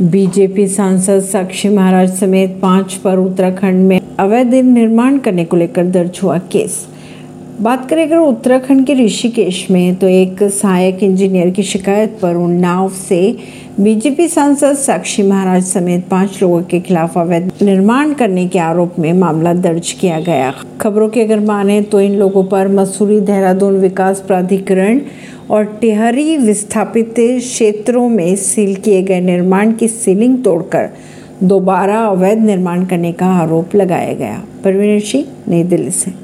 BJP सांसद साक्षी महाराज समेत पाँच पर उत्तराखंड में अवैध निर्माण करने को लेकर दर्ज हुआ केस। बात करें अगर उत्तराखंड के ऋषिकेश में तो एक सहायक इंजीनियर की शिकायत पर उन्नाव से बीजेपी सांसद साक्षी महाराज समेत पाँच लोगों के खिलाफ अवैध निर्माण करने के आरोप में मामला दर्ज किया गया। खबरों की अगर माने तो इन लोगों पर मसूरी, देहरादून विकास प्राधिकरण और टिहरी विस्थापित क्षेत्रों में सील किए गए निर्माण की सीलिंग तोड़कर दोबारा अवैध निर्माण करने का आरोप लगाया गया। परवीन सिंह, नई दिल्ली से।